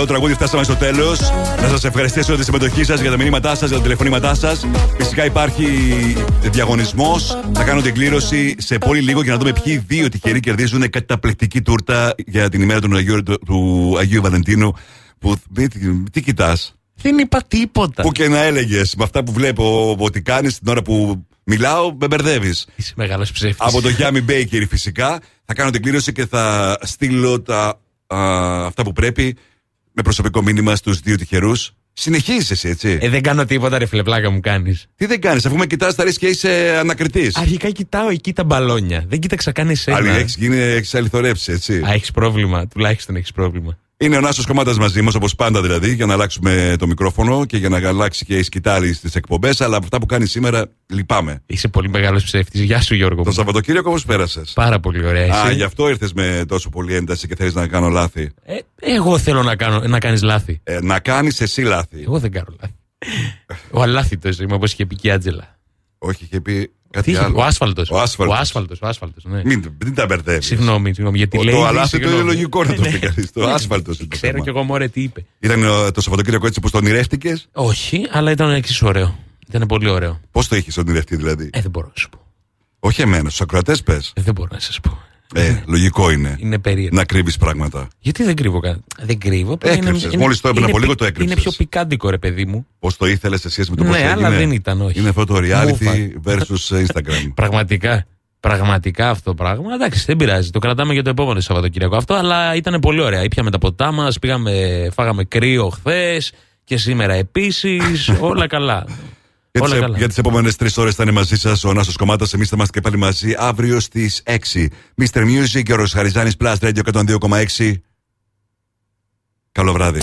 Αυτό το τραγούδι φτάσαμε στο τέλος. Να σας ευχαριστήσω για τη συμμετοχή σας, για τα μηνύματά σας, για τα τηλεφωνήματά σας. Φυσικά υπάρχει διαγωνισμός. Θα κάνω την κλήρωση σε πολύ λίγο για να δούμε ποιοι δύο τυχεροί κερδίζουν καταπληκτική τούρτα για την ημέρα του Αγίου, του Αγίου Βαλεντίνου. Που, τι, τι κοιτάς; Δεν είπα τίποτα. Που και να έλεγες με αυτά που βλέπω ότι κάνεις την ώρα που μιλάω, με μπερδεύεις. Είσαι μεγάλος ψεύτης. Από το Γιάμι Μπέικερ φυσικά. Θα κάνω την κλήρωση και θα στείλω τα, α, αυτά που πρέπει με προσωπικό μήνυμα στους δύο τυχερούς. Συνεχίζεις εσύ, έτσι. Ε, δεν κάνω τίποτα, ρε φιλεπλάκα μου κάνεις. Τι δεν κάνεις, αφού με κοιτάς τα ρίσκα είσαι ανακριτής. Αρχικά κοιτάω εκεί τα μπαλόνια. Δεν κοίταξα καν εσένα. Άλλη έχεις γίνει, έχεις αληθορέψει, έτσι. Α, έχεις πρόβλημα. Τουλάχιστον έχεις πρόβλημα. Είναι ο Νάσος Κομμάτα μαζί μας, όπως πάντα δηλαδή, για να αλλάξουμε το μικρόφωνο και για να αλλάξει και η σκητάλη στις εκπομπές. Αλλά από αυτά που κάνει σήμερα, λυπάμαι. Είσαι πολύ μεγάλος ψεύτης. Γεια σου, Γιώργο. Το Σαββατοκύριακο πώς πέρασες; Πάρα πολύ ωραία. Α, Εσύ; γι' αυτό ήρθες με τόσο πολύ ένταση και θέλεις να κάνω λάθη. Ε, εγώ θέλω να, κάνω, να κάνεις λάθη. Ε, να κάνεις εσύ λάθη. Εγώ δεν κάνω λάθη. ο αλάθητος είμαι, όπως είχε πει και η Άντζελα. Όχι, είχε πει Τι κάτι είχε, άλλο. ο άσφαλτος. Ο άσφαλτος. Ο άσφαλτος, ο άσφαλτος, ναι. Μην, μην τα μπερδεύεις. Συγγνώμη, συγγνώμη, γιατί Ο- λέει. το αλάθητο είναι συγγνώμη. λογικό να το Ναι. πει κανείς. Το Ναι. άσφαλτος είναι το Ξέρω θέμα. κι εγώ μωρέ τι είπε. Ήταν ε, το Σαββατοκύριακο έτσι που τον ονειρεύτηκε. Όχι, αλλά ήταν εξή ωραίο. Ήταν πολύ ωραίο. Πώς το είχες ονειρευτεί δηλαδή; Ε, δεν μπορώ να σου πω. Όχι εμένα, στους ακροατές πες. Ε, δεν μπορώ να σας πω. Ε, λογικό είναι. Είναι περίεργο. Να κρύβεις πράγματα. Γιατί δεν κρύβω κάτι. Δεν κρύβω. απλά Έκρυψες. Μόλις το έπαιρνα είναι από λίγο πι- το έκρυψες. Είναι πιο πικάντικο, ρε παιδί μου. Πώς το ήθελες σε σχέση με το Ναι, πώ έγινε; αλλά δεν ήταν, όχι. Είναι αυτό το Μου reality versus Instagram. Πραγματικά. Πραγματικά αυτό το πράγμα. Εντάξει, δεν πειράζει. Το κρατάμε για το επόμενο Σαββατοκύριακο αυτό. Αλλά ήταν πολύ ωραία. Ήπιαμε τα ποτά μας, πήγαμε, φάγαμε κρύο χθες και σήμερα επίσης. όλα καλά. Για όλα τις, καλά. για τις επόμενες τρεις ώρες θα είναι μαζί σας ο Νάσος Κομμάτας. Εμείς θα είμαστε και πάλι μαζί αύριο στις 6. Mr. Music και ο Ροσχαριζάνης Plus Radio 102,6. Καλό βράδυ.